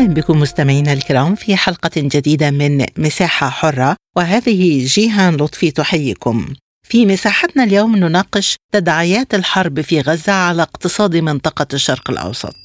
أهلا بكم مستمعينا الكرام في حلقة جديدة من مساحة حرة وهذه جيهان لطفي تحييكم في مساحتنا اليوم نناقش تداعيات الحرب في غزة على اقتصاد منطقة الشرق الأوسط.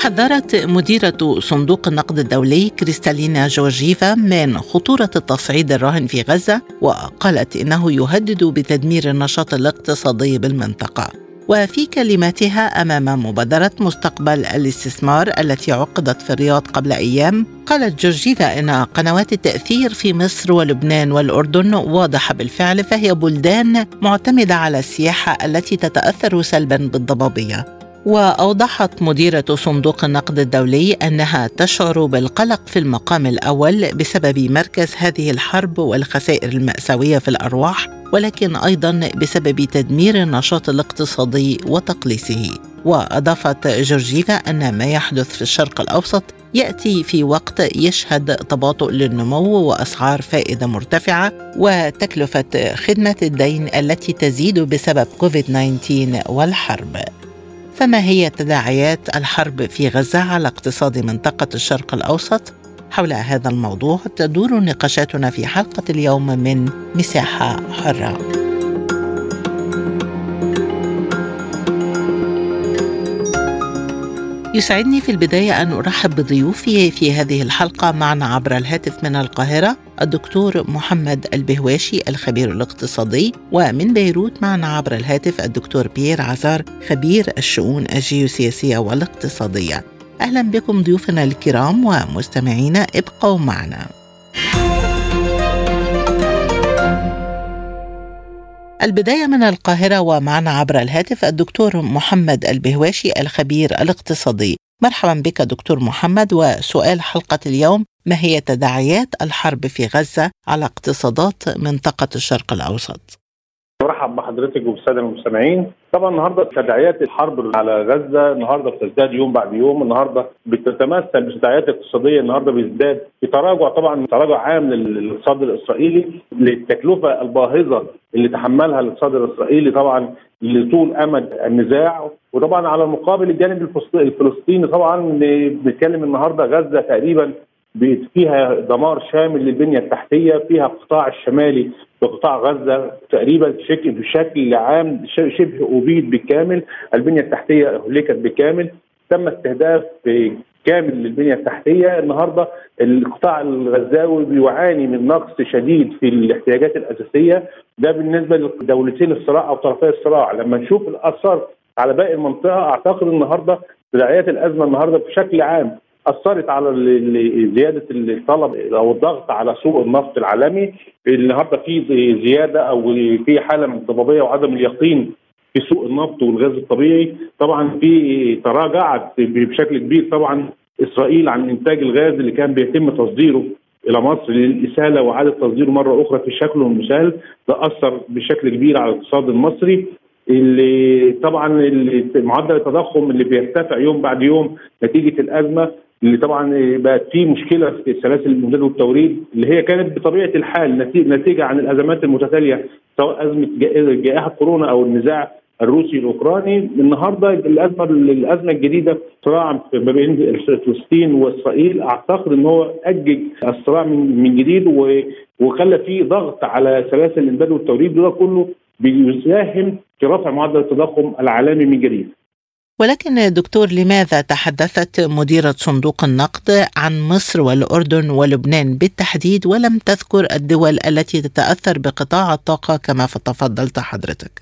حذرت مديرة صندوق النقد الدولي كريستالينا جورجيفا من خطورة التصعيد الراهن في غزة وقالت إنه يهدد بتدمير النشاط الاقتصادي بالمنطقة. وفي كلماتها أمام مبادرة مستقبل الاستثمار التي عقدت في الرياض قبل أيام قالت جورجيفا إن قنوات التأثير في مصر ولبنان والأردن واضحة بالفعل فهي بلدان معتمدة على السياحة التي تتأثر سلبا بالضبابية. وأوضحت مديرة صندوق النقد الدولي أنها تشعر بالقلق في المقام الأول بسبب مركز هذه الحرب والخسائر المأساوية في الأرواح ولكن أيضا بسبب تدمير النشاط الاقتصادي وتقليصه. وأضافت جورجيفا أن ما يحدث في الشرق الأوسط يأتي في وقت يشهد تباطؤ للنمو وأسعار فائدة مرتفعة وتكلفة خدمة الدين التي تزيد بسبب كوفيد 19 والحرب. فما هي تداعيات الحرب في غزة على اقتصاد منطقة الشرق الأوسط؟ حول هذا الموضوع تدور نقاشاتنا في حلقة اليوم من مساحة حرة. يسعدني في البداية أن أرحب بضيوفي في هذه الحلقة معنا عبر الهاتف من القاهرة الدكتور محمد البهواشي الخبير الاقتصادي ومن بيروت معنا عبر الهاتف الدكتور بيير عزار خبير الشؤون الجيوسياسية والاقتصادية. أهلا بكم ضيوفنا الكرام ومستمعينا ابقوا معنا. البداية من القاهرة ومعنا عبر الهاتف الدكتور محمد البهواشي الخبير الاقتصادي مرحبا بك دكتور محمد وسؤال حلقة اليوم ما هي تداعيات الحرب في غزة على اقتصادات منطقة الشرق الأوسط؟ مرحب بحضرتك وبالسادة المستمعين. طبعا النهارده تداعيات الحرب على غزة النهارده بتزداد يوم بعد يوم النهارده بتتمثل بتداعيات اقتصادية النهارده بيزداد في تراجع طبعا تراجع عام للاقتصاد الإسرائيلي للتكلفة الباهظة اللي تحملها الاقتصاد الإسرائيلي طبعا لطول أمد النزاع. وطبعا على المقابل الجانب الفلسطيني طبعا بنتكلم النهارده غزة تقريبا فيها دمار شامل للبنية التحتية فيها القطاع الشمالي وقطاع غزة تقريبا بشكل عام شبه ابيد بالكامل البنية التحتية اهلكت بالكامل تم استهداف كامل للبنية التحتية. النهارده القطاع الغزاوي بيعاني من نقص شديد في الاحتياجات الأساسية. ده بالنسبة لدولتين الصراع أو طرفي الصراع. لما نشوف الاثار على باقي المنطقة أعتقد النهارده تداعيات الأزمة النهارده بشكل عام أثرت على زيادة الطلب أو الضغط على سوق النفط العالمي. النهارده في زيادة أو في حالة من الضبابيه وعدم اليقين في سوق النفط والغاز الطبيعي. طبعا في تراجعت بشكل كبير طبعا إسرائيل عن إنتاج الغاز اللي كان بيتم تصديره إلى مصر للإسالة وإعادة تصديره مرة أخرى في شكله المسال ده أثر بشكل كبير على الاقتصاد المصري. اللي طبعا معدل التضخم اللي بيرتفع يوم بعد يوم نتيجة الأزمة اللي طبعا بقت في مشكلة في سلاسل الامداد والتوريد اللي هي كانت بطبيعة الحال نتيجة عن الأزمات المتتالية سواء أزمة جائحة كورونا أو النزاع الروسي الأوكراني. النهارده الأزمة الأزمة الجديدة صراع ما بين فلسطين وإسرائيل. أعتقد إن هو أجج الصراع من جديد وخلى في ضغط على سلاسل الامداد والتوريد. وده كله بيساهم في رفع معدل التضخم العالمي من جديد. ولكن دكتور لماذا تحدثت مديرة صندوق النقد عن مصر والأردن ولبنان بالتحديد ولم تذكر الدول التي تتأثر بقطاع الطاقة كما تفضلت حضرتك؟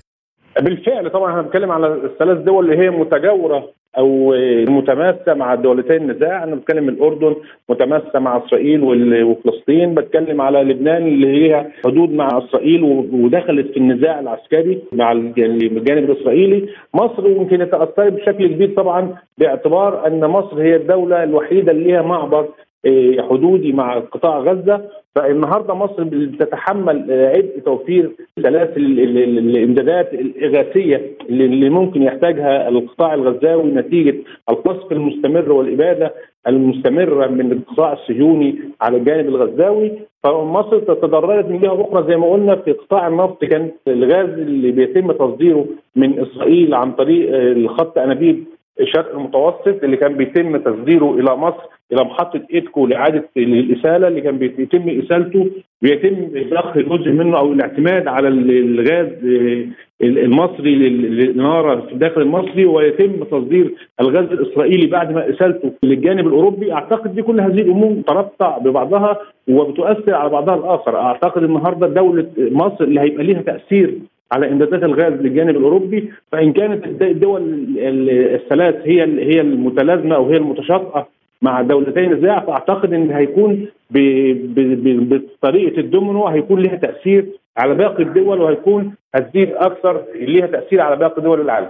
بالفعل طبعا إحنا بنتكلم على الثلاث دول اللي هي متجاورة أو متماسة مع دولتي النزاع أنا بتكلم الأردن متماسة مع إسرائيل وفلسطين. بتكلم على لبنان اللي هي حدود مع إسرائيل ودخلت في النزاع العسكري مع الجانب الإسرائيلي. مصر يمكن تاثرت بشكل كبير طبعا باعتبار أن مصر هي الدولة الوحيدة اللي لها معبر إيه، حدودي مع قطاع غزة. فالنهارده مصر بتتحمل عبء توفير سلاسل الإمدادات الإغاثية اللي ممكن يحتاجها القطاع الغزاوي نتيجة القصف المستمر والإبادة المستمرة من القطاع الصهيوني على الجانب الغزاوي فمصر تضررت من جهة أخرى زي ما قلنا في قطاع النفط كان الغاز اللي بيتم تصديره من إسرائيل عن طريق الخط أنابيب الشرق المتوسط اللي كان بيتم تصديره إلى مصر إلى محطة إيدكو لإعادة الإسالة اللي كان بيتم إسالته بيتم ضخ جزء منه أو الاعتماد على الغاز المصري للنار في الداخل المصري ويتم تصدير الغاز الإسرائيلي بعد ما إسالته للجانب الأوروبي. أعتقد دي كل هذه الأمور مترابطة ببعضها وبتؤثر على بعضها الآخر. أعتقد النهارده دولة مصر اللي هيبقى ليها تأثير على إمدادات الغاز للجانب الأوروبي فإن كانت الدول الثلاث هي هي المتلازمة أو هي المتشاطئه مع دولتين النزاع فأعتقد إن هيكون بطريقة الدومينو هيكون لها تأثير على باقي الدول وهيكون هتزيد أكثر لها تأثير على باقي دول العالم.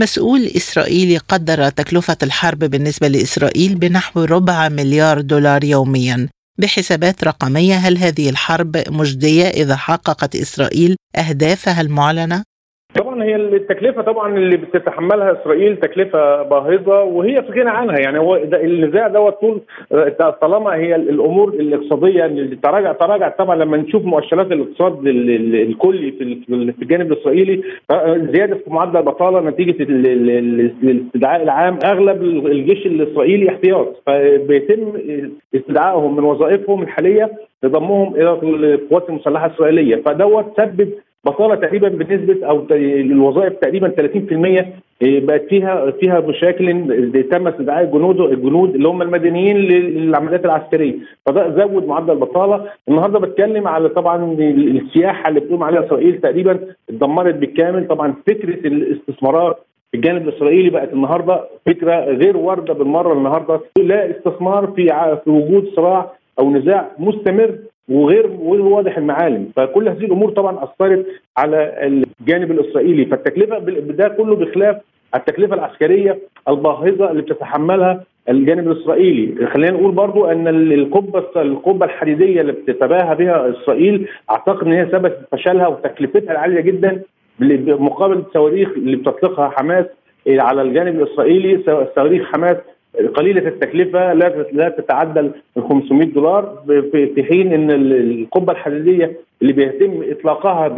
مسؤول إسرائيلي قدر تكلفة الحرب بالنسبة لإسرائيل بنحو ربع مليار دولار يوميا بحسابات رقمية هل هذه الحرب مجدية إذا حققت إسرائيل أهدافها المعلنة؟ طبعا هي التكلفة طبعا اللي بتتحملها إسرائيل تكلفة باهظة وهي في غنى عنها. يعني هو النزاع دوت طول طالما هي الأمور الاقتصادية اللي تراجع تراجع طبعا لما نشوف مؤشرات الاقتصاد الكلي في الجانب الإسرائيلي زيادة في معدل البطالة نتيجة الاستدعاء العام أغلب الجيش الإسرائيلي احتياط. فبيتم استدعائهم من وظائفهم الحالية لضمهم إلى القوات المسلحة الإسرائيلية. فدوت سبب بطاله تقريبا بنسبة أو الوظائف تقريبا 30% إيه، بقت فيها فيها مشاكل تم استدعاء الجنود الجنود اللي هم المدنيين للعمليات العسكرية. فده زود معدل البطاله النهارده بتكلم على طبعا السياحة اللي بتقوم عليها إسرائيل تقريبا اتدمرت بالكامل. طبعا فكرة الاستثمارات في الجانب الإسرائيلي بقت النهارده فكرة غير واردة بالمرة النهارده. لا استثمار في في وجود صراع أو نزاع مستمر وغير واضح المعالم. فكل هذه الأمور طبعا أثرت على الجانب الإسرائيلي. فالتكلفة ده كله بخلاف التكلفة العسكرية الباهظة اللي بتتحملها الجانب الإسرائيلي. خلينا نقول برضو أن القبة القبة الحديدية اللي بتتباهى بها إسرائيل أعتقد إن هي سبب فشلها وتكلفتها العالية جدا مقابل الصواريخ اللي بتطلقها حماس على الجانب الإسرائيلي صواريخ حماس قليلة التكلفة لا لا تتعدى ال 500 دولار في حين إن القبة الحديدية اللي بيتم إطلاقها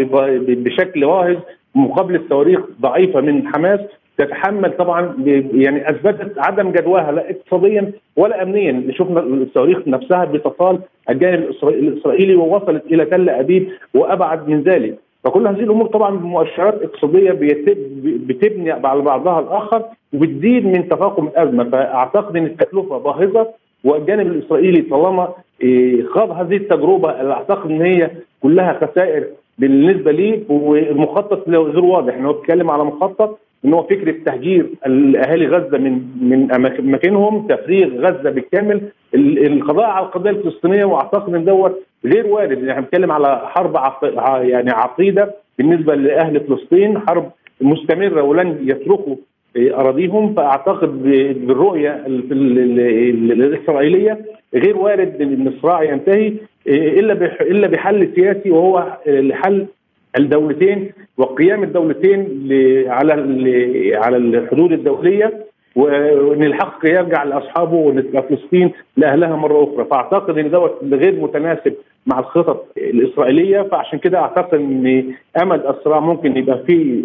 بشكل واهز مقابل الصواريخ ضعيفة من حماس تتحمل طبعا يعني أثبتت عدم جدواها لا اقتصاديا ولا امنيا. شفنا الصواريخ نفسها بتطال الجانب الإسرائيلي ووصلت إلى تل أبيب وأبعد من ذلك. فكل هذه الأمور طبعا مؤشرات اقتصادية بتبني على بعضها الآخر. وبتزيد من تفاقم الأزمة. فأعتقد إن التكلفة باهظة والجانب الإسرائيلي طالما إيه، خاض هذه التجربة اللي أعتقد إن هي كلها خسائر بالنسبة ليه والمخطط غير واضح. إن هو بيتكلم على مخطط إن هو فكرة تهجير الاهالي غزة من من اماكنهم تفريغ غزة بالكامل. القضاء على القضية الفلسطينية وأعتقد إن دوت غير وارد. يعني بنتكلم على حرب يعني عقيدة بالنسبة لأهل فلسطين حرب مستمرة ولن يتركوا أراضيهم فأعتقد بالرؤية الإسرائيلية غير وارد إن الصراع ينتهي إلا إلا بحل سياسي وهو لحل الدولتين وقيام الدولتين على على الحدود الدولية. وإن الحق يرجع لأصحابه وإن فلسطين لأهلها مرة أخرى. فأعتقد إن دوت غير متناسب مع الخطط الإسرائيلية فعشان كده أعتقد إن امد الصراع ممكن يبقى فيه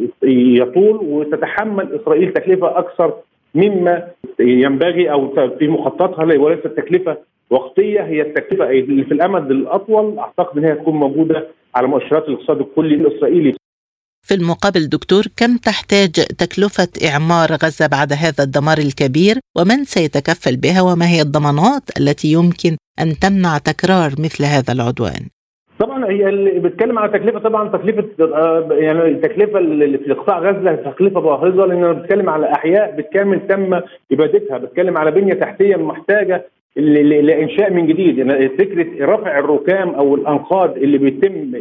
يطول وتتحمل إسرائيل تكلفة أكثر مما ينبغي أو في مخططها وليست تكلفة وقتية. هي التكلفة اللي في الأمد الأطول أعتقد إن هي تكون موجودة على مؤشرات الاقتصاد الكلي الإسرائيلي. في المقابل دكتور كم تحتاج تكلفة إعمار غزة بعد هذا الدمار الكبير؟ ومن سيتكفل بها؟ وما هي الضمانات التي يمكن أن تمنع تكرار مثل هذا العدوان؟ طبعا هي اللي بتتكلم على تكلفة طبعا تكلفة يعني التكلفه اللي في قطاع غزة تكلفة باهظة لأن بتتكلم على أحياء بالكامل تم إبادتها بتتكلم على بنية تحتية محتاجة لإنشاء من جديد. يعني فكرة رفع الركام أو الأنقاض اللي بيتم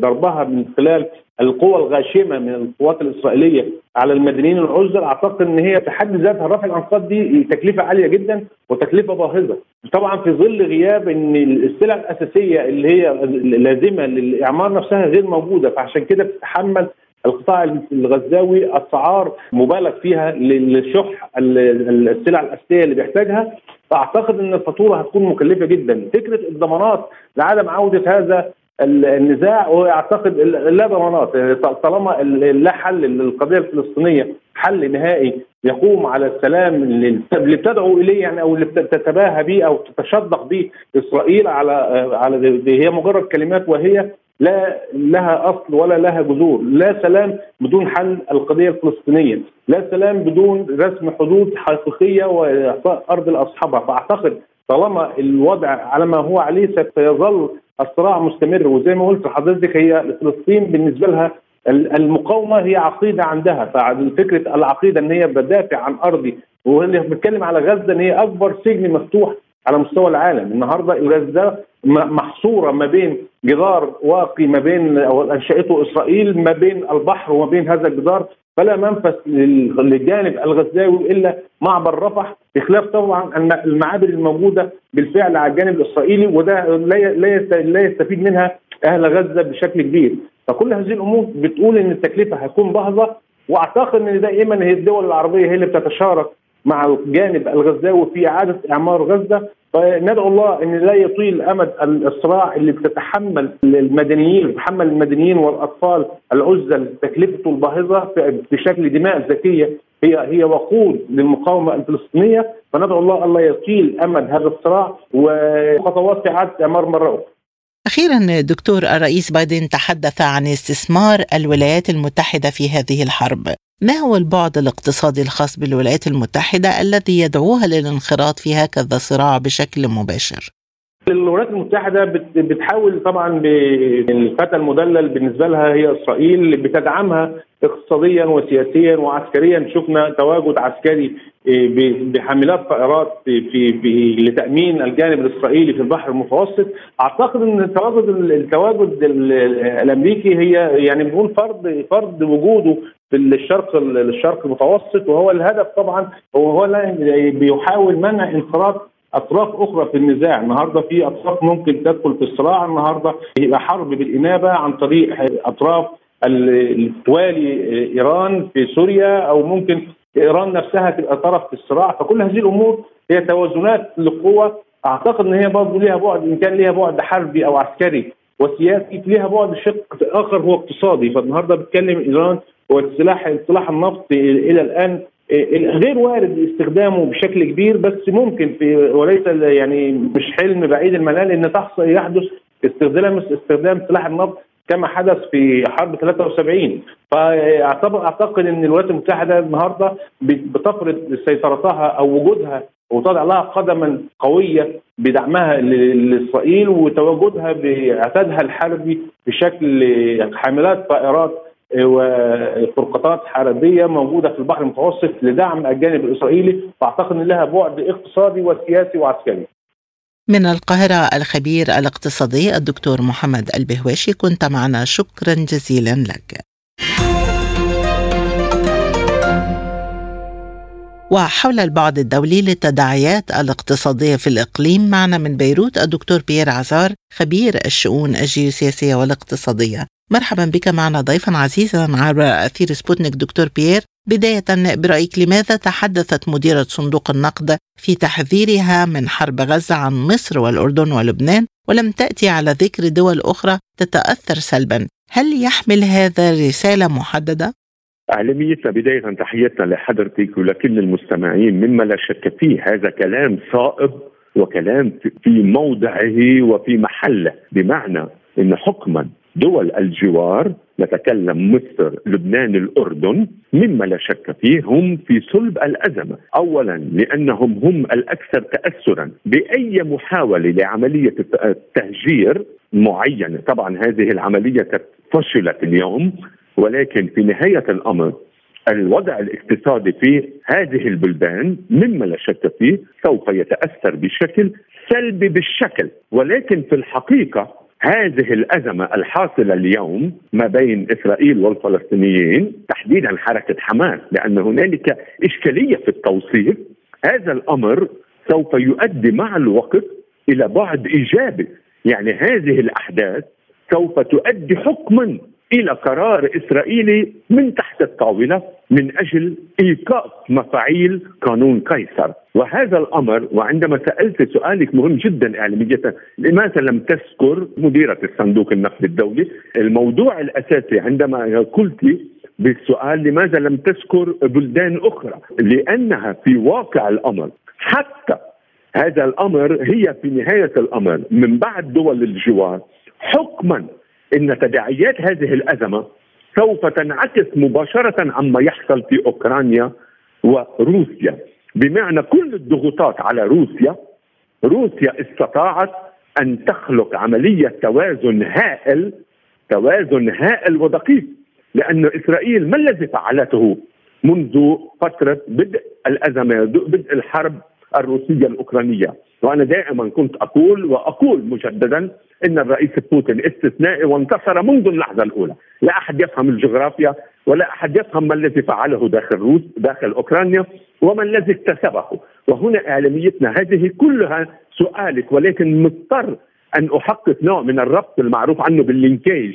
ضربها من خلال القوى الغاشمة من القوات الإسرائيلية على المدنيين العزل أعتقد إن هي في حد ذاتها رفع الأنقاض دي تكلفة عالية جدا وتكلفة باهظة. طبعا في ظل غياب إن السلع الأساسية اللي هي اللازمة للإعمار نفسها غير موجودة فعشان كده بتتحمل القطاع الغزاوي أسعار مبالغ فيها للشح السلع الأساسية اللي بيحتاجها. فأعتقد إن الفاتورة هتكون مكلفة جدا. فكرة الضمانات لعدم عودة هذا النزاع واعتقد لا ضمانات طالما لا حل للقضيه الفلسطينية حل نهائي يقوم على السلام اللي بتدعو إليه يعني أو اللي تتباهى به أو تتشدق به إسرائيل على على هي مجرد كلمات وهي لا لها أصل ولا لها جذور، لا سلام بدون حل القضية الفلسطينية، لا سلام بدون رسم حدود حقيقية وإعطاء أرض لأصحابها، فأعتقد طالما الوضع على ما هو عليه سيظل الصراع مستمر. وزي ما قلت لحضرتك هي فلسطين بالنسبة لها المقاومة هي عقيدة عندها. ففكره العقيدة إن هي بدافع عن أرضي واللي بنتكلم على غزة إن هي أكبر سجن مفتوح على مستوى العالم. النهارده غزه محصورة ما بين جدار واقي ما بين انشاته إسرائيل ما بين البحر وما بين هذا الجدار. فلا منفذ للجانب الغزاوي إلا معبر رفح بخلاف طبعا المعابر الموجودة بالفعل على الجانب الإسرائيلي وده لا يستفيد منها أهل غزة بشكل كبير. فكل هذه الأمور بتقول إن التكلفة هتكون باهظة وأعتقد إن دائما هي الدول العربية هي اللي بتتشارك مع الجانب الغزاوي في إعادة إعمار غزة. فندعو الله إن لا يطيل أمد الصراع اللي بتتحمل المدنيين بتتحمل المدنيين والأطفال العزل تكلفته الباهظة بشكل دماء ذكية. هي هي وقود للمقاومة الفلسطينية. فندعو الله الله يطيل أمد هذا الصراع. وخطوات إعادة إعمار مرة أخرى. أخيرا دكتور الرئيس بايدن تحدث عن استثمار الولايات المتحدة في هذه الحرب ما هو البعد الاقتصادي الخاص بالولايات المتحدة الذي يدعوها للانخراط في هكذا صراع بشكل مباشر؟ الولايات المتحدة بتحاول طبعا بالفتى المدلل بالنسبة لها هي إسرائيل بتدعمها اقتصاديا وسياسيا وعسكريا شفنا تواجد عسكري بحاملات طائرات في, في, في لتأمين الجانب الإسرائيلي في البحر المتوسط. أعتقد إن التواجد التواجد الأمريكي هي يعني بنقول فرض فرض وجوده في الشرق الشرق المتوسط. وهو الهدف طبعا هو هو بيحاول منع انخراط أطراف أخرى في النزاع. النهارده في أطراف ممكن تدخل في الصراع. النهارده يبقى حرب بالإنابة عن طريق أطراف توالي إيران في سوريا أو ممكن إيران نفسها تبقى طرف في الصراع فكل هذه الأمور هي توازنات للقوه أعتقد إن هي برضه ليها بعد إن كان ليها بعد حربي أو عسكري وسياسي ليها بعد شق آخر هو اقتصادي. فالنهاردة بتكلم إيران هو السلاح سلاح النفط إلى الآن غير وارد استخدامه بشكل كبير بس ممكن في وليس يعني مش حلم بعيد المنال إن تحصل يحدث استخدام استخدام سلاح النفط كما حدث في حرب 73 فاعتقد إن الولايات المتحدة النهارده بتفرض سيطرتها أو وجودها وتضع لها قدما قوية بدعمها لإسرائيل وتواجدها باعتادها الحربي بشكل حاملات طائرات وفرقاطات حربية موجودة في البحر المتوسط لدعم الجانب الإسرائيلي فأعتقد إن لها بعد اقتصادي وسياسي وعسكري. من القاهرة الخبير الاقتصادي الدكتور محمد البهواشي كنت معنا. شكرا جزيلا لك. وحول البعد الدولي للتداعيات الاقتصادية في الإقليم معنا من بيروت الدكتور بيير عزار خبير الشؤون الجيوسياسية والاقتصادية. مرحبا بك معنا ضيفا عزيزا عبر أثير سبوتنيك. دكتور بيير بداية برأيك لماذا تحدثت مديرة صندوق النقد في تحذيرها من حرب غزة عن مصر والأردن ولبنان؟ ولم تأتي على ذكر دول أخرى تتأثر سلبا. هل يحمل هذا رسالة محددة؟ أعلاميتنا بداية تحياتنا لحضرتك ولكل المستمعين مما لا شك فيه هذا كلام صائب وكلام في موضعه وفي محله. بمعنى أن حكما دول الجوار نتكلم مصر لبنان الأردن مما لا شك فيه هم في صلب الأزمة. أولا لأنهم هم الأكثر تأثرا بأي محاولة لعملية التهجير معينة. طبعا هذه العملية فشلت اليوم ولكن في نهاية الأمر الوضع الاقتصادي في هذه البلدان مما لا شك فيه سوف يتأثر بشكل سلبي بالشكل. ولكن في الحقيقة هذه الأزمة الحاصلة اليوم ما بين إسرائيل والفلسطينيين تحديدا حركة حماس لأن هنالك إشكالية في التوصيف. هذا الأمر سوف يؤدي مع الوقت إلى بعد إيجابي. يعني هذه الأحداث سوف تؤدي حكما إلى قرار اسرائيلي من تحت الطاولة من أجل إيقاف مفاعيل قانون قيصر. وهذا الأمر وعندما سألت سؤالك مهم جدا إعلامية لماذا لم تذكر مديرة الصندوق النقد الدولي؟ الموضوع الأساسي عندما قلت بالسؤال لماذا لم تذكر بلدان أخرى؟ لأنها في واقع الأمر. حتى هذا الأمر هي في نهاية الأمر من بعد دول الجوار حكما إن تداعيات هذه الأزمة سوف تنعكس مباشرة عما يحصل في أوكرانيا وروسيا. بمعنى كل الضغوطات على روسيا روسيا استطاعت أن تخلق عملية توازن هائل توازن هائل ودقيق لأن إسرائيل ما الذي فعلته منذ فترة بدء الأزمة بدء الحرب الروسية الأوكرانية؟ وأنا دائما كنت أقول وأقول مجددا إن الرئيس بوتين استثنائي وانتصر منذ اللحظة الأولى، لا أحد يفهم الجغرافيا ولا أحد يفهم ما الذي فعله داخل روس داخل أوكرانيا وما الذي اكتسبه، وهنا إعلاميتنا هذه كلها سؤالك ولكن مضطر أن أحقق نوع من الربط المعروف عنه باللينكيج.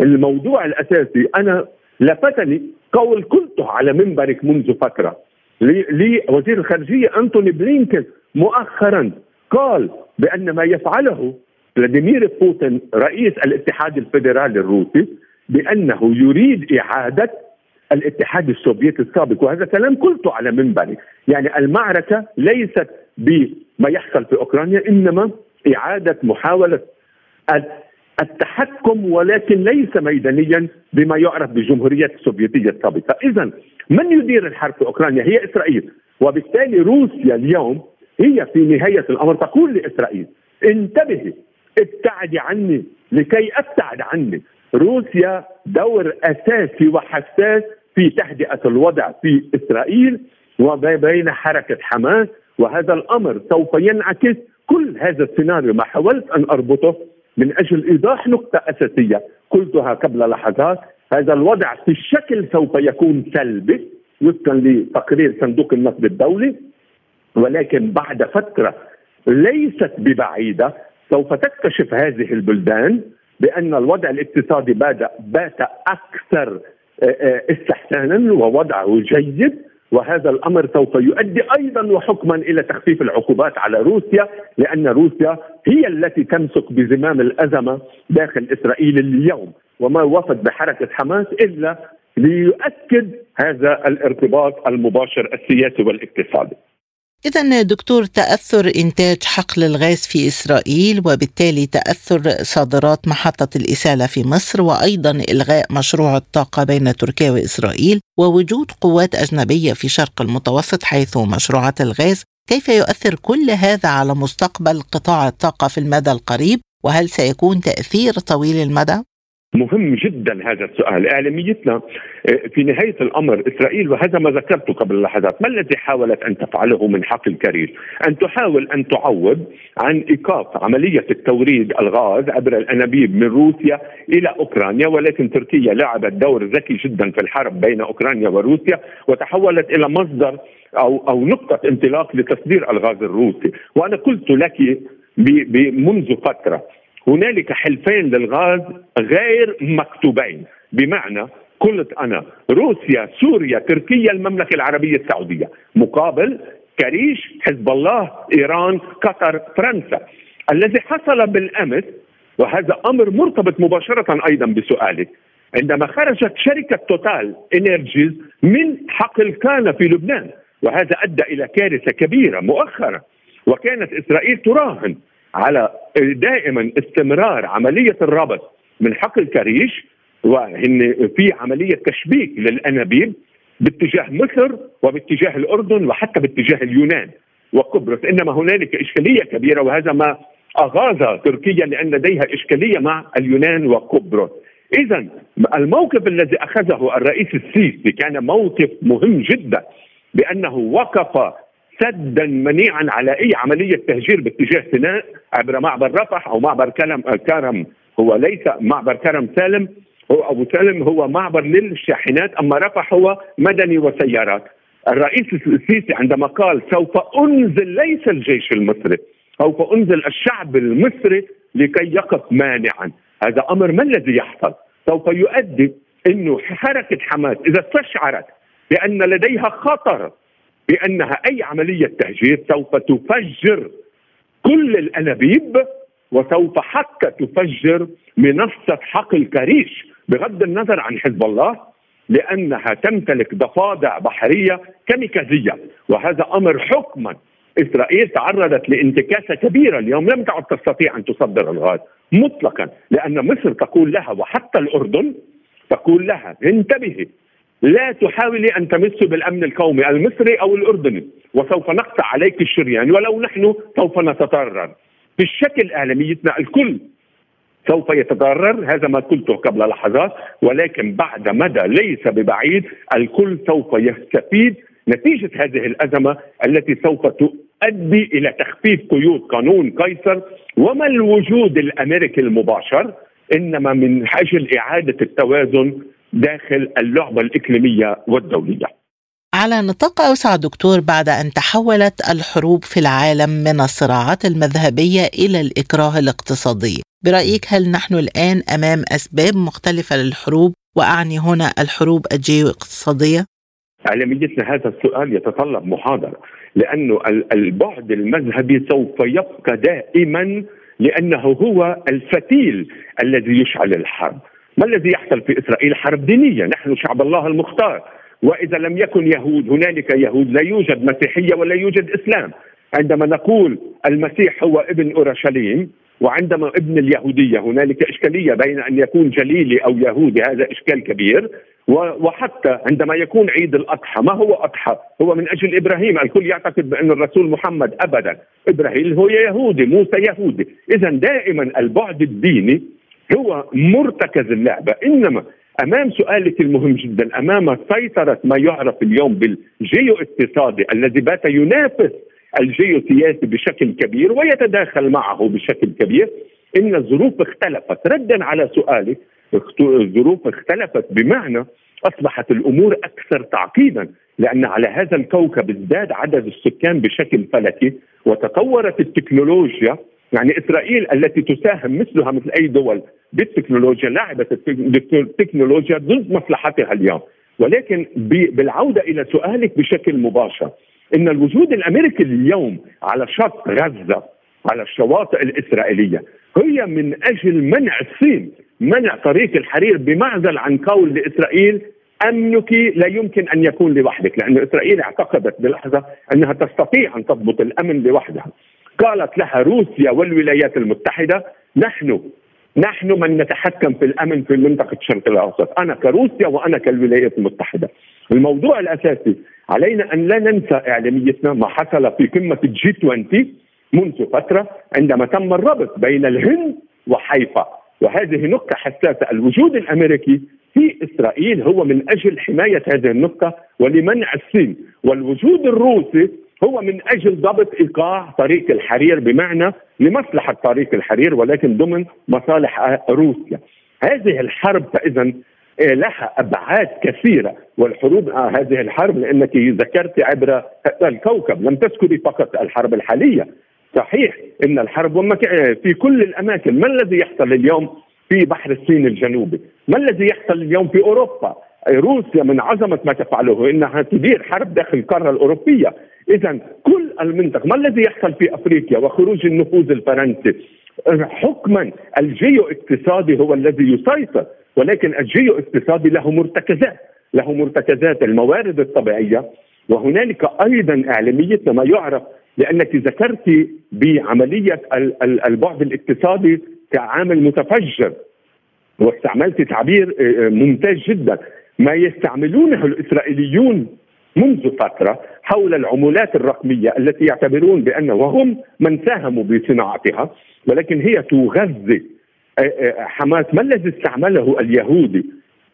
الموضوع الأساسي أنا لفتني قول قلته على منبرك منذ فترة. لوزير الخارجية أنتوني بلينكن مؤخرا قال بأن ما يفعله فلاديمير بوتين رئيس الاتحاد الفيدرالي الروسي بأنه يريد إعادة الاتحاد السوفيتي السابق. وهذا كلام قلته على منبري. يعني المعركة ليست بما يحصل في أوكرانيا إنما إعادة محاولة التحكم ولكن ليس ميدانيا بما يعرف بالجمهورية السوفيتية السابقة. إذا من يدير الحرب في أوكرانيا؟ هي إسرائيل. وبالتالي روسيا اليوم هي في نهاية الأمر. تقول لإسرائيل انتبهي ابتعدي عني لكي أبتعد عني. روسيا دور أساسي وحساس في تهدئة الوضع في إسرائيل وبين حركة حماس وهذا الأمر سوف ينعكس كل هذا السيناريو. ما حاولت أن أربطه من أجل إيضاح نقطة أساسية قلتها قبل لحظات. هذا الوضع في الشكل سوف يكون سلبي وفقا لتقرير صندوق النقد الدولي ولكن بعد فترة ليست ببعيدة. سوف تكتشف هذه البلدان بأن الوضع الاقتصادي بات بات أكثر آه، آه، استحسانا ووضعه جيد وهذا الأمر سوف يؤدي أيضا وحكما إلى تخفيف العقوبات على روسيا لأن روسيا هي التي تمسك بزمام الأزمة داخل إسرائيل اليوم وما وفد بحركة حماس إلا ليؤكد هذا الارتباط المباشر السياسي والاقتصادي. إذا دكتور تأثر إنتاج حقل الغاز في إسرائيل وبالتالي تأثر صادرات محطة الإسالة في مصر وأيضا إلغاء مشروع الطاقة بين تركيا وإسرائيل ووجود قوات أجنبية في شرق المتوسط حيث مشروعات الغاز كيف يؤثر كل هذا على مستقبل قطاع الطاقة في المدى القريب وهل سيكون تأثير طويل المدى؟ مهم جدا هذا السؤال. إعلاميتنا آه، في نهاية الأمر إسرائيل وهذا ما ذكرته قبل لحظات ما الذي حاولت أن تفعله من حق الكرير أن تحاول أن تعوض عن إيقاف عملية التوريد الغاز عبر الأنابيب من روسيا إلى أوكرانيا ولكن تركيا لعبت دور ذكي جدا في الحرب بين أوكرانيا وروسيا وتحولت إلى مصدر أو أو نقطة انطلاق لتصدير الغاز الروسي. وأنا قلت لك منذ فترة هنالك حلفين للغاز غير مكتوبين. بمعنى قلت أنا روسيا سوريا تركيا المملكة العربية السعودية. مقابل كريش حزب الله إيران قطر فرنسا. الذي حصل بالأمس وهذا أمر مرتبط مباشرة أيضا بسؤالك عندما خرجت شركة توتال إنرجيز من حقل كان في لبنان وهذا أدى إلى كارثة كبيرة مؤخرا وكانت إسرائيل تراهن على دائما استمرار عملية الربط من حقل كريش وهن في عملية تشبيك للأنابيب باتجاه مصر وباتجاه الأردن وحتى باتجاه اليونان وقبرص. إنما هنالك إشكالية كبيرة وهذا ما أغاظ تركيا لأن لديها إشكالية مع اليونان وقبرص. اذا الموقف الذي أخذه الرئيس السيسي كان موقف مهم جدا بأنه وقف سدا منيعا على أي عملية تهجير باتجاه سيناء عبر معبر رفح أو معبر كرم كرم. هو ليس معبر كرم سالم. هو أبو سالم هو معبر للشاحنات أما رفح هو مدني وسيارات. الرئيس السيسي عندما قال سوف أنزل ليس الجيش المصري سوف أنزل الشعب المصري لكي يقف مانعا. هذا أمر ما الذي يحصل؟ سوف يؤدي إنه حركة حماس إذا استشعرت بأن لديها خطر بأنها أي عملية تهجير سوف تفجر كل الأنابيب وسوف حتى تفجر منصة حقل كريش بغض النظر عن حزب الله لأنها تمتلك ضفادع بحرية كميكازية وهذا أمر حكما. إسرائيل تعرضت لانتكاسة كبيرة اليوم لم تعد تستطيع أن تصدر الغاز مطلقا لأن مصر تقول لها وحتى الأردن تقول لها انتبهي لا تحاولي أن تمسي بالأمن القومي المصري أو الأردني وسوف نقطع عليك الشريان ولو نحن سوف نتضرر. في الشكل اعلاميتنا الكل سوف يتضرر هذا ما قلته قبل لحظات ولكن بعد مدى ليس ببعيد الكل سوف يستفيد. نتيجة هذه الأزمة التي سوف تؤدي إلى تخفيف قيود قانون قيصر وما الوجود الأمريكي المباشر؟ إنما من أجل إعادة التوازن داخل اللعبة الإقليمية والدولية. على نطاق أوسع دكتور بعد أن تحولت الحروب في العالم من الصراعات المذهبية إلى الإكراه الاقتصادي، برأيك هل نحن الآن أمام أسباب مختلفة للحروب وأعني هنا الحروب الجيو اقتصاديه؟ علميتنا هذا السؤال يتطلب محاضرة لأنه البعد المذهبي سوف يبقى دائما لأنه هو الفتيل الذي يشعل الحرب ما الذي يحصل في إسرائيل حرب دينية؟ نحن شعب الله المختار. وإذا لم يكن يهود هنالك يهود لا يوجد مسيحية ولا يوجد إسلام. عندما نقول المسيح هو ابن أورشليم وعندما ابن اليهودية هنالك إشكالية بين أن يكون جليلي أو يهودي هذا إشكال كبير. وحتى عندما يكون عيد الأضحى ما هو أضحى؟ هو من أجل إبراهيم، الكل يعتقد بأن الرسول محمد ابدا، إبراهيم هو يهودي، موسى يهودي، اذا دائما البعد الديني هو مرتكز اللعبة، إنما أمام سؤالك المهم جدا أمام سيطرة ما يعرف اليوم بالجيو اقتصادي الذي بات ينافس الجيوسياسي بشكل كبير ويتداخل معه بشكل كبير إن الظروف اختلفت. ردا على سؤالك الظروف اختلفت بمعنى أصبحت الأمور أكثر تعقيدا لأن على هذا الكوكب ازداد عدد السكان بشكل فلكي وتطورت التكنولوجيا يعني إسرائيل التي تساهم مثلها مثل أي دول بالتكنولوجيا لعبت التكنولوجيا ضد مصلحتها اليوم. ولكن بالعودة إلى سؤالك بشكل مباشر إن الوجود الأمريكي اليوم على شط غزة على الشواطئ الإسرائيلية هي من أجل منع الصين منع طريق الحرير بمعزل عن قول لإسرائيل أمنك لا يمكن أن يكون لوحدك لأن إسرائيل اعتقدت بلحظة أنها تستطيع أن تضبط الأمن لوحدها. قالت لها روسيا والولايات المتحدة نحن نحن من نتحكم في الأمن في منطقة الشرق الأوسط، أنا كروسيا وأنا كالولايات المتحدة. الموضوع الأساسي علينا أن لا ننسى إعلاميتنا ما حصل في قمة الجي 20 منذ فترة عندما تم الربط بين الهند وحيفا. وهذه نقطة حساسة. الوجود الأمريكي في إسرائيل هو من أجل حماية هذه النقطة ولمنع الصين. والوجود الروسي هو من أجل ضبط إيقاع طريق الحرير بمعنى لمصلحة طريق الحرير ولكن ضمن مصالح روسيا. هذه الحرب فاذا آه، لها أبعاد كثيرة والحروب آه هذه الحرب لأنك ذكرت عبر الكوكب لم تذكري فقط الحرب الحالية. صحيح إن الحرب آه، في كل الأماكن. ما الذي يحصل اليوم في بحر الصين الجنوبي؟ ما الذي يحصل اليوم في أوروبا؟ روسيا من عظمة ما تفعله إنها تدير حرب داخل القارة الأوروبية. اذا كل المنطقة ما الذي يحصل في أفريقيا وخروج النفوذ الفرنسي؟ حكما الجيو اقتصادي هو الذي يسيطر ولكن الجيو اقتصادي له مرتكزات له مرتكزات الموارد الطبيعية وهنالك أيضا إعلامية ما يعرف لأنك ذكرت بعملية البعد الاقتصادي كعامل متفجر واستعملت تعبير آه، ممتاز جدا. ما يستعملونه الإسرائيليون منذ فترة حول العملات الرقمية التي يعتبرون بأنه وهم من ساهموا بصناعتها ولكن هي تغذي آه، آه، حماس. ما الذي استعمله اليهودي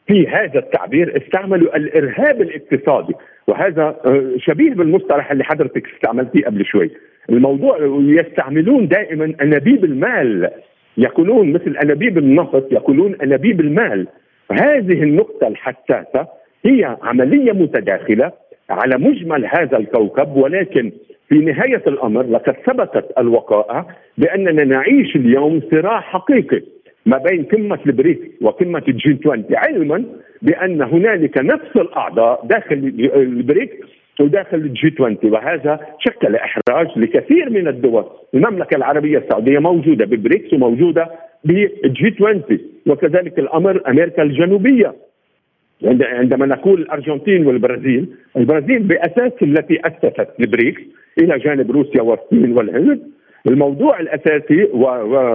في هذا التعبير؟ استعملوا الإرهاب الاقتصادي وهذا آه، شبيه بالمصطلح اللي حضرتك استعملتيه قبل شوي. الموضوع يستعملون دائما أنابيب المال يقولون مثل أنابيب النفط يقولون أنابيب المال. هذه النقطة الحساسة هي عملية متداخلة على مجمل هذا الكوكب ولكن في نهاية الأمر لقد ثبتت الوقائع بأننا نعيش اليوم صراع حقيقي ما بين قمة البريكس وقمة الجي 20 علما بأن هنالك نفس الأعضاء داخل البريكس وداخل الجي 20 وهذا شكل احراج لكثير من الدول، المملكة العربية السعودية موجودة بالبريكس وموجودة بالجي 20 وكذلك الأمر أمريكا الجنوبية. عندما نقول الأرجنتين والبرازيل، البرازيل بأساس التي أسست البريكس إلى جانب روسيا والصين والهند، الموضوع الأساسي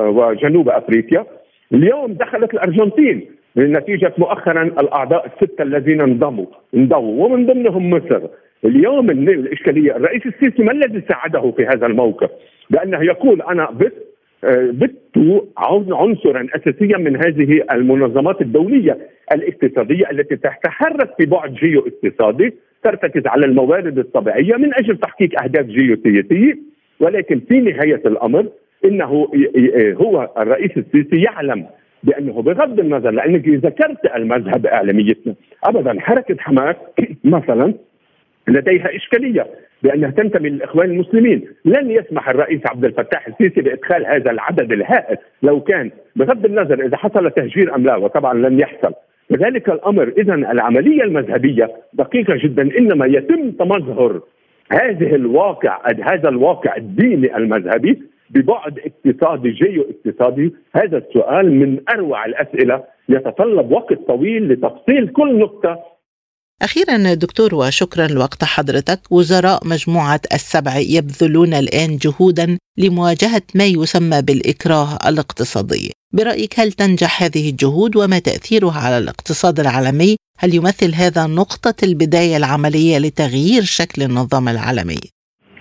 وجنوب أفريقيا. اليوم دخلت الأرجنتين نتيجه مؤخرا الأعضاء الستة الذين انضموا انضموا ومن ضمنهم مصر. اليوم الإشكالية الرئيس السيسي ما الذي ساعده في هذا الموقف؟ بأنه يقول بت آه، بت عنصرا اساسيا من هذه المنظمات الدولية الاقتصادية التي تتحرك في بعد جيو اقتصادي ترتكز على الموارد الطبيعية من أجل تحقيق أهداف جيوسياسية. ولكن في نهاية الأمر إنه هو الرئيس السيسي يعلم بأنه بغض النظر لأنك ذكرت المذهب اعلاميتنا ابدا حركة حماس مثلا لديها إشكالية. بانها تنتمي للاخوان المسلمين، لن يسمح الرئيس عبد الفتاح السيسي بإدخال هذا العدد الهائل لو كان. بغض النظر إذا حصل تهجير أم لا وطبعا لن يحصل. لذلك الأمر اذا العملية المذهبية دقيقة جدا إنما يتم تمظهر هذه الواقع هذا الواقع الديني المذهبي ببعد اقتصادي جيو اقتصادي. هذا السؤال من أروع الأسئلة يتطلب وقت طويل لتفصيل كل نقطة أخيرا دكتور وشكرا لوقت حضرتك وزراء مجموعة السبع يبذلون الآن جهودا لمواجهة ما يسمى بالإكراه الاقتصادي برأيك هل تنجح هذه الجهود وما تأثيرها على الاقتصاد العالمي؟ هل يمثل هذا نقطة البداية العملية لتغيير شكل النظام العالمي؟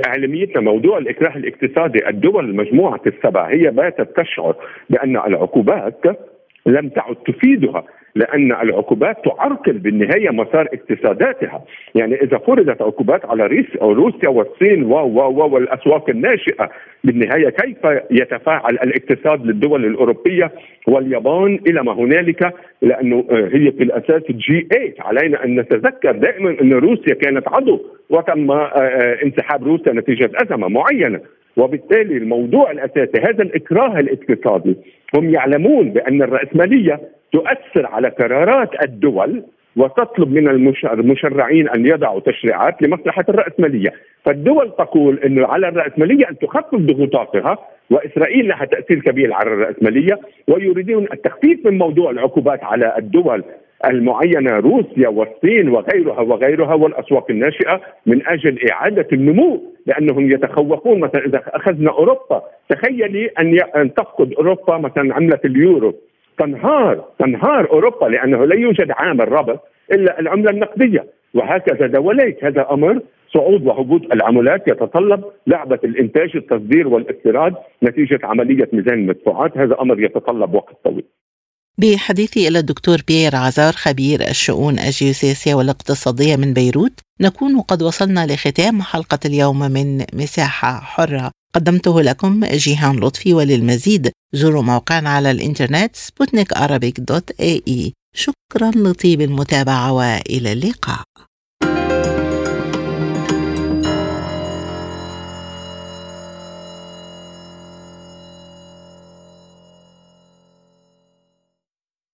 اعلاميتنا موضوع الإكراه الاقتصادي الدول مجموعه السبع هي باتت تشعر بأن العقوبات لم تعد تفيدها لأن العقوبات تعرقل بالنهاية مسار اقتصاداتها، يعني إذا فرضت عقوبات على روسيا والصين و و والأسواق الناشئة بالنهاية كيف يتفاعل الاقتصاد للدول الأوروبية واليابان إلى ما هنالك؟ لأنه هي في الأساس جي 8 علينا أن نتذكر دائما أن روسيا كانت عضو وتم آه، آه، انسحاب روسيا نتيجة أزمة معينة. وبالتالي الموضوع الأساسي هذا الإكراه الاقتصادي هم يعلمون بأن الرأسمالية تؤثر على قرارات الدول وتطلب من المشرعين أن يضعوا تشريعات لمصلحة الرأسمالية، فالدول تقول إنه على الرأسمالية أن تخفف ضغوطاتها وإسرائيل لها تأثير كبير على الرأسمالية ويريدون التخفيف من موضوع العقوبات على الدول. المعينة روسيا والصين وغيرها وغيرها والأسواق الناشئة من أجل إعادة النمو لأنهم يتخوفون. مثلا إذا أخذنا أوروبا تخيلي أن أن تفقد أوروبا مثلا عملة اليورو. تنهار تنهار أوروبا لأنه لا يوجد عامل ربط إلا العملة النقدية. وهكذا دوليك هذا أمر صعود وهبوط العملات. يتطلب لعبة الإنتاج التصدير والإستيراد نتيجة عملية ميزان المدفوعات هذا أمر يتطلب وقت طويل. بحديثي إلى الدكتور بيير عزار خبير الشؤون الجيوسياسية والاقتصادية من بيروت نكون قد وصلنا لختام حلقة اليوم من مساحة حرة. قدمته لكم جيهان لطفي وللمزيد. زوروا موقعنا على الإنترنت سبوتنيك dot ae شكرا لطيب المتابعة وإلى اللقاء.